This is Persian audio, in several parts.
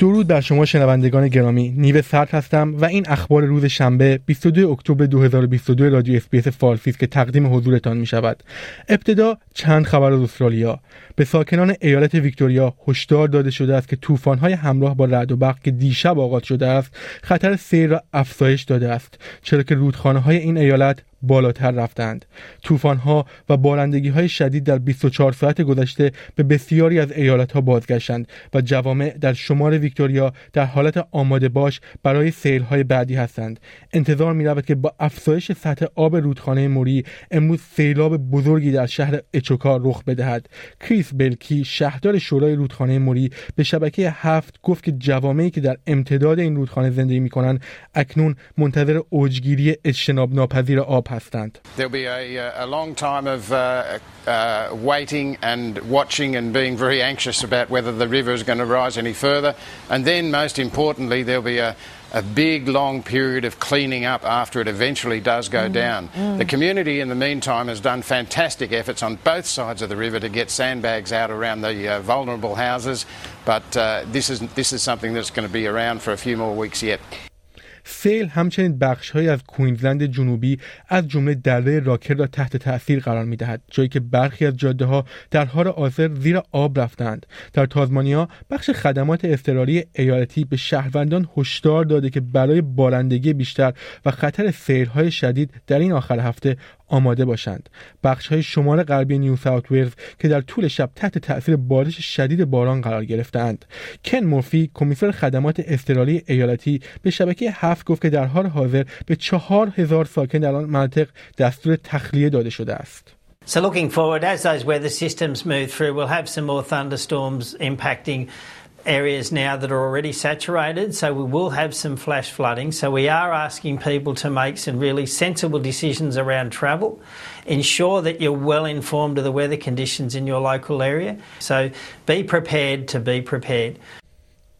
درود بر شما شنوندگان گرامی. نیو سرد هستم و این اخبار روز شنبه 22 اکتبر 2022 رادیو SBS فارسی که تقدیم حضورتان می شود ابتدا چند خبر از استرالیا. به ساکنان ایالت ویکتوریا هشدار داده شده است که طوفان‌های همراه با رعد و برق که دیشب آغاز شده است خطر سیر را افزایش داده است. چرا که رودخانه های این ایالت بالاتر رفتند. ها و بارندگی های شدید در 24 ساعت گذشته به بسیاری از ایالت ها بازگشتند و جوامع در شمال ویکتوریا در حالت آماده باش برای سیل های بعدی هستند. انتظار می رود که با افزایش سطح آب رودخانه موری امروز سیلاب بزرگی در شهر اچوکا رخ بدهد. کریس بلکی شهردار شورای رودخانه موری به شبکه هفت گفت که جوامعی که در امتداد این رودخانه زندگی می کنند اکنون منتظر اوجگیری اجتناب ناپذیر آب President. There'll be a, uh, a long time of uh, uh, waiting and watching and being very anxious about whether the river is going to rise any further. And then, most importantly, there'll be a, a big, long period of cleaning up after it eventually does go mm. down. Mm. The community, in the meantime, has done fantastic efforts on both sides of the river to get sandbags out around the uh, vulnerable houses, but uh, this, is, this is something that's going to be around for a few more weeks yet. سیل همچنین بخشهایی از کوینزلند جنوبی از جمله دره راکر را تحت تاثیر قرار می دهد جایی که برخی از جاده ها در حال حاضر زیر آب رفتند در تازمانیا بخش خدمات اضطراری ایالتی به شهروندان هشدار داده که برای بارندگی بیشتر و خطر سیلهای شدید در این آخر هفته آماده باشند. بخش های شمال غربی نیو ساوت ولز که در طول شب تحت تاثیر بارش شدید باران قرار گرفتند کن مورفی کمیسر خدمات اضطراری ایالتی به شبکه هفت گفت که در حال حاضر به چهار هزار ساکن در آن مناطق دستور تخلیه داده شده است. So looking forward, as those weather systems move through, we'll have some more thunderstorms impacting areas now that are already saturated, so we will have some flash flooding. So we are asking people to make some really sensible decisions around travel. Ensure that you're well informed of the weather conditions in your local area. So be prepared to be prepared.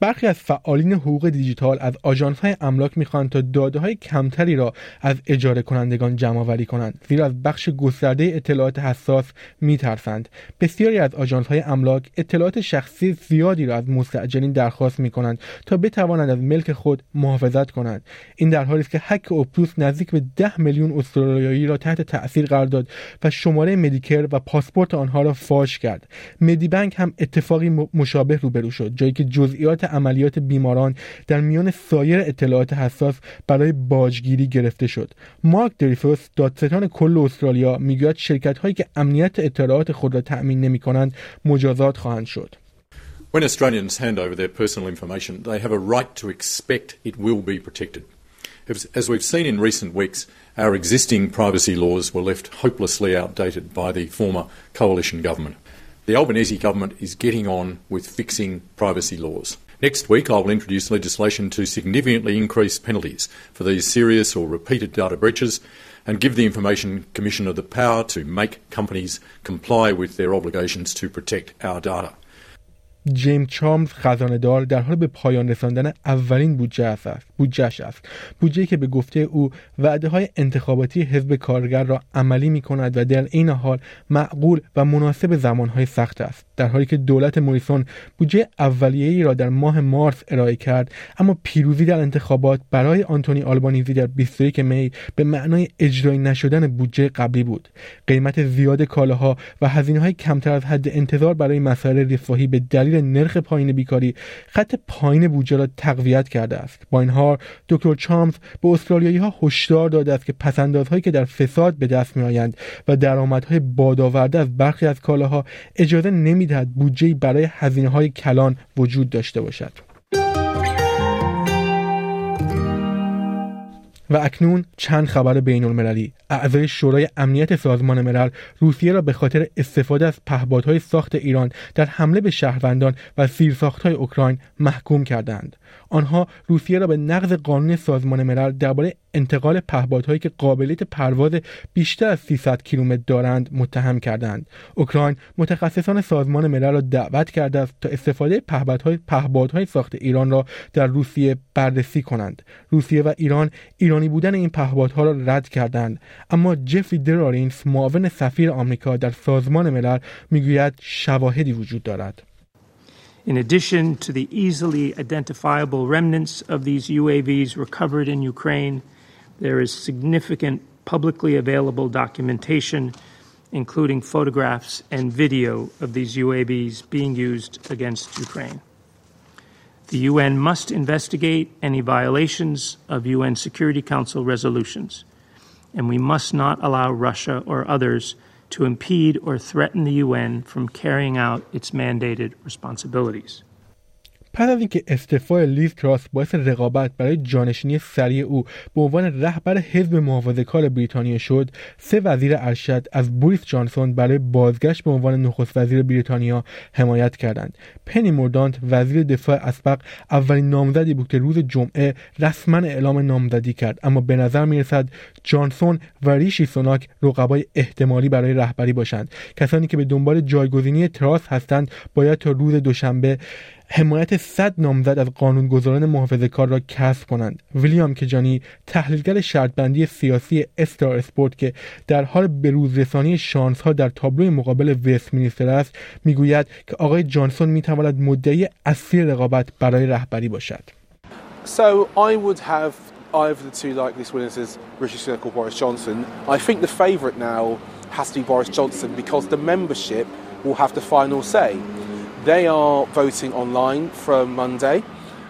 برخی از فعالین حقوق دیجیتال از آژانس های املاک می‌خواهند تا داده های کمتری را از اجاره کنندگان جمع آوری کنند زیرا از بخش گسترده اطلاعات حساس میترسند. بسیاری از آژانس های املاک اطلاعات شخصی زیادی را از مستاجرین درخواست می کنند تا بتوانند از ملک خود محافظت کنند. این در حالی است که حک اوپروس نزدیک به ده میلیون استرالیایی را تحت تاثیر قرار داد و شماره مدیکر و پاسپورت آنها را فاش کرد. مدی بانک هم اتفاقی مشابه روبرو شد جایی که جزئیات عملیات بیماران در میان سایر اطلاعات حساس برای باجگیری گرفته شد مارک دریفوس دادستان کل استرالیا می‌گوید شرکت هایی که امنیت اطلاعات خود را تأمین نمی کنند مجازات خواهند شد When Australians hand over their personal information, they have a right to expect it will be protected. As we've seen in recent weeks, our existing privacy laws were left hopelessly outdated by the former coalition government. The Albanese government is getting on with fixing privacy laws. Next week, I will introduce legislation to significantly increase penalties for these serious or repeated data breaches and give the Information Commissioner the power to make companies comply with their obligations to protect our data. جیم چامز خزانه دار در حال به پایان رساندن اولین بودجه است بودجهش است بودجه که به گفته او وعده های انتخاباتی حزب کارگر را عملی می کند و در این حال معقول و مناسب زمان های سخت است. در حالی که دولت موریسون بودجه اولیه‌ای را در ماه مارس ارائه کرد اما پیروزی در انتخابات برای آنتونی آلبانیزی در 21 می به معنای اجرایی نشدن بودجه قبلی بود. قیمت زیاد کالاها و هزینه های کمتر از حد انتظار برای مسائل رفاهی به دلیل نرخ پایین بیکاری خط پایین بودجه را تقویت کرده است. با این حال دکتر چامز به استرالیایی ها هشدار داده است که پسندازهایی که در فساد به دست میآیند و درآمدهای بادآورده از برخی از کالاها اجازه نمی‌دهد بودجه برای هزینه های کلان وجود داشته باشد. و اکنون چند خبر بین المللی اعضای شورای امنیت سازمان ملل روسیه را به خاطر استفاده از پهپادهای ساخت ایران در حمله به شهروندان و زیرساختهای اوکراین محکوم کردند. آنها روسیه را به نقض قانون سازمان ملل درباره انتقال پهپادهایی که قابلیت پرواز بیشتر از 300 کیلومتر دارند متهم کردند. اوکراین متخصصان سازمان ملل را دعوت کرده است تا استفاده پهپادهای پهپادهای ساخت ایران را در روسیه بررسی کنند. روسیه و ایران ایرانی بودن این پهپادها را رد کردند. اما جفری درارینس معاون سفیر آمریکا در سازمان ملل می‌گوید شواهدی وجود دارد. In addition to the easily identifiable remnants of these UAVs recovered in Ukraine, there is significant publicly available documentation, including photographs and video of these UAVs being used against Ukraine. The UN must investigate any violations of UN Security Council resolutions, and we must not allow Russia or others to impede or threaten the UN from carrying out its mandated responsibilities. پس از اینکه استعفای لیز تراس باعث رقابت برای جانشینی سریع او به عنوان رهبر حزب محافظه کار بریتانیا شد سه وزیر ارشد از بوریس جانسون برای بازگشت به عنوان نخست وزیر بریتانیا حمایت کردند. پنی موردانت وزیر دفاع اسبق اولین نامزدی بود که روز جمعه رسما اعلام نامزدی کرد. اما به نظر می‌رسد جانسون و ریشی سوناک رقبای احتمالی برای رهبری باشند. کسانی که به دنبال جایگزینی تراس هستند باید تا روز دوشنبه حمایت صد نامزد از قانونگذاران محافظه کار را کسب کنند ویلیام کجانی تحلیلگر شرطبندی سیاسی استار اسپورت که در حال بروز رسانی شانس ها در تابلوی مقابل وستمینستر است می‌گوید که آقای جانسون می‌تواند مدعی اصلی رقابت برای رهبری باشد So I would have either the two likely winners as Rishi Sunak or Boris Johnson. I think the favourite now has to be Boris Johnson because the membership will have the final say. They are voting online from Monday,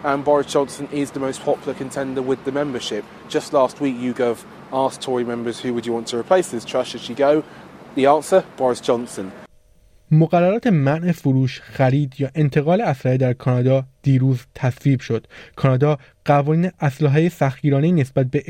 and Boris Johnson is the most popular contender with the membership. Just last week, YouGov asked Tory members who would you want to replace this trust should she go. The answer, Boris Johnson. مقررات منع فروش، خرید یا انتقال اسلحه در کانادا دیروز تصویب شد. کانادا قوانین اسلحه سختگیرانه نسبت به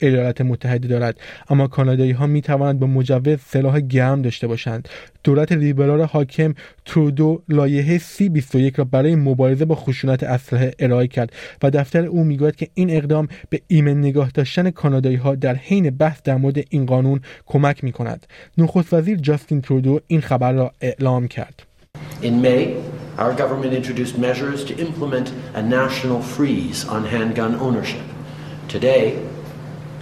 ایالات متحده دارد. اما کانادایی ها می توانند با مجوز سلاح گرم داشته باشند. دولت لیبرال حاکم ترودو لایحه سی 21 را برای مبارزه با خشونت اسلحه ارائه کرد و دفتر او می‌گوید که این اقدام به ایمن نگاه داشتن کانادایی ها در حین بحث در مورد این قانون کمک می کند نخست وزیر جاستین ترودو این خبر را اعلام کرد. In May, our government introduced measures to implement a national freeze on handgun ownership. Today,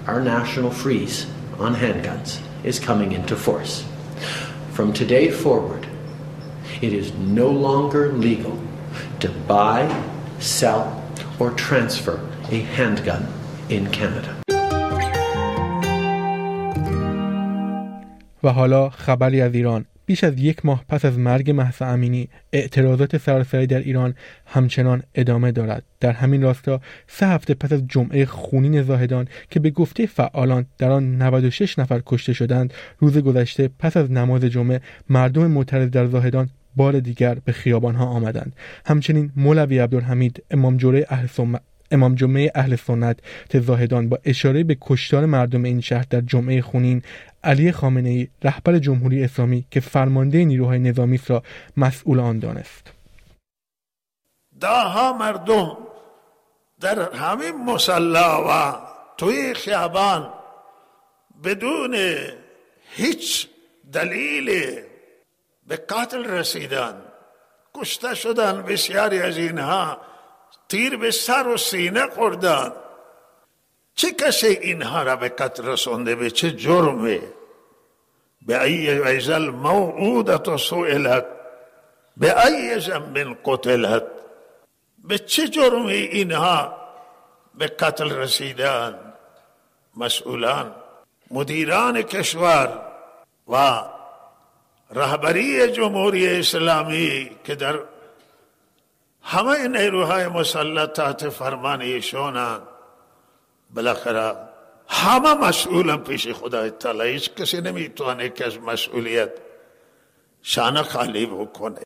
our national freeze on handguns is coming into force. From today forward, it is no longer legal to buy, sell, or transfer a handgun in Canada. و حالا خبری از ایران بیش از یک ماه پس از مرگ محسا امینی اعتراضات سراسری در ایران همچنان ادامه دارد. در همین راستا سه هفته پس از جمعه خونین زاهدان که به گفته فعالان در آن 96 نفر کشته شدند روز گذشته پس از نماز جمعه مردم معترض در زاهدان بار دیگر به خیابان ها آمدند. همچنین مولوی عبدالحمید امام جوره اهل امام جمعه اهل سنت زاهدان با اشاره به کشتار مردم این شهر در جمعه خونین علی خامنه ای رهبر جمهوری اسلامی که فرمانده نیروهای نظامی را مسئول آن دانست. داها مردم در همین مسلا و توی خیابان بدون هیچ دلیل به قتل رسیدن کشته شدن بسیاری از اینها تیر به سر و سینه خوردن. چه کسی اینها را به قتل رسونده به چه جرمه؟ به ای ویزل موعودت و سئلت. به ای زنب قتلت. به چه جرمی اینها به قتل رسیدن؟ مسئولان مدیران کشور و رهبری جمهوری اسلامی که در همه نیروهای مسلط تحت فرمان ایشونند بالاخره همه مسئولم پیش خدای تعالی. هیچ کسی نمی‌تونه که از مسئولیت شانه خالی بکنه.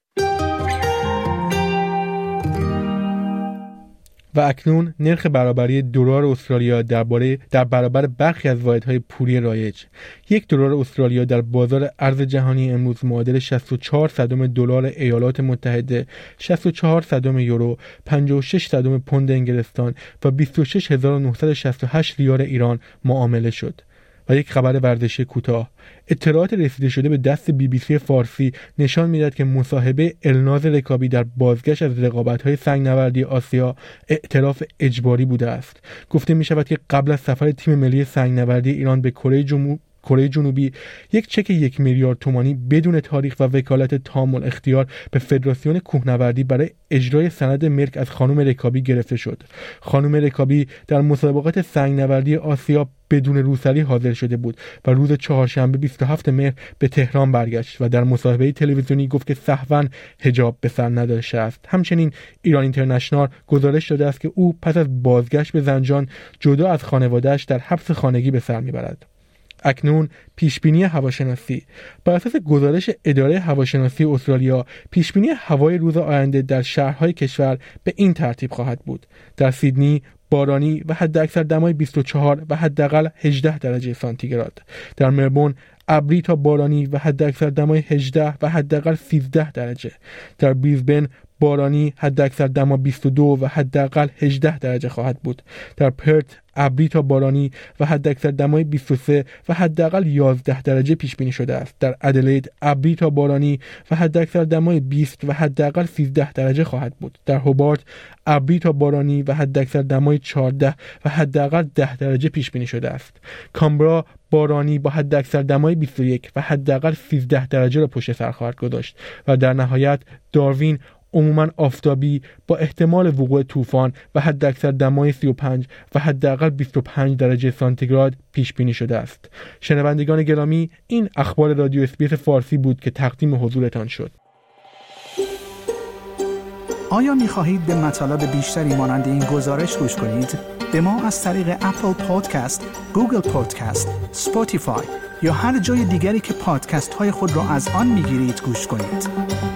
و اکنون نرخ برابری دلار استرالیا درباره در برابر برخی از واحدهای پولی رایج. یک دلار استرالیا در بازار ارز جهانی امروز معادل 64 صدم دلار ایالات متحده 64 صدم یورو 56 صدم پوند انگلستان و 26968 ریال ایران معامله شد. و یک خبر ورزشی کوتاه. اطلاعات رسیده شده به دست بی بی سی فارسی نشان می‌دهد که مصاحبه الناز رکابی در بازگشت از رقابت های سنگ نوردی آسیا اعتراف اجباری بوده است. گفته می شود که قبل از سفر تیم ملی سنگ نوردی ایران به کره جمهور کره جنوبی یک چک یک میلیارد تومانی بدون تاریخ و وکالت تام اختیار به فدراسیون کوهنوردی برای اجرای سند ملک از خانم رکابی گرفته شد. خانم رکابی در مسابقات سنگ نوردی آسیا بدون روسری حاضر شده بود و روز چهارشنبه 27 مهر به تهران برگشت و در مصاحبه تلویزیونی گفت که سهوا حجاب به سر نداشته است. همچنین ایران اینترنشنال گزارش داده است که او پس از بازگشت به زنجان جدا از خانوادهش در حبس خانگی به سر می‌برد. اکنون پیشبینی هواشناسی. بر اساس گزارش اداره هواشناسی استرالیا پیشبینی هوای روز آینده در شهرهای کشور به این ترتیب خواهد بود. در سیدنی بارانی و حداکثر دمای 24 و حداقل 18 درجه سانتیگراد. در مربون ابری تا بارانی و حداکثر دمای 18 و حداقل 13 درجه. در بریزبن بارانی حداکثر دما 22 و حداقل 18 درجه خواهد بود. در پرت ابری تا بارانی و حداکثر دمای 23 و حداقل 11 درجه پیش بینی شده است. در ادلید ابری تا بارانی و حداکثر دمای 20 و حداقل 13 درجه خواهد بود. در هوبارت ابری تا بارانی و حداکثر دمای 14 و حداقل 10 درجه پیش بینی شده است. کامبرا بارانی با حداکثر دمای 21 و حداقل 13 درجه را پشت سر خواهد گذاشت و در نهایت داروین عموما آفتابی با احتمال وقوع طوفان و حداکثر دمای 35 و حداقل 25 درجه سانتیگراد پیش بینی شده است. شنوندگان گرامی این اخبار رادیو SBS فارسی بود که تقدیم حضورتان شد. آیا می خواهید به مطالب بیشتری مانند این گزارش گوش کنید؟ به ما از طریق اپل پادکست، گوگل پادکست، سپوتیفای یا هر جای دیگری که پادکست های خود را از آن می گیرید گوش کنید؟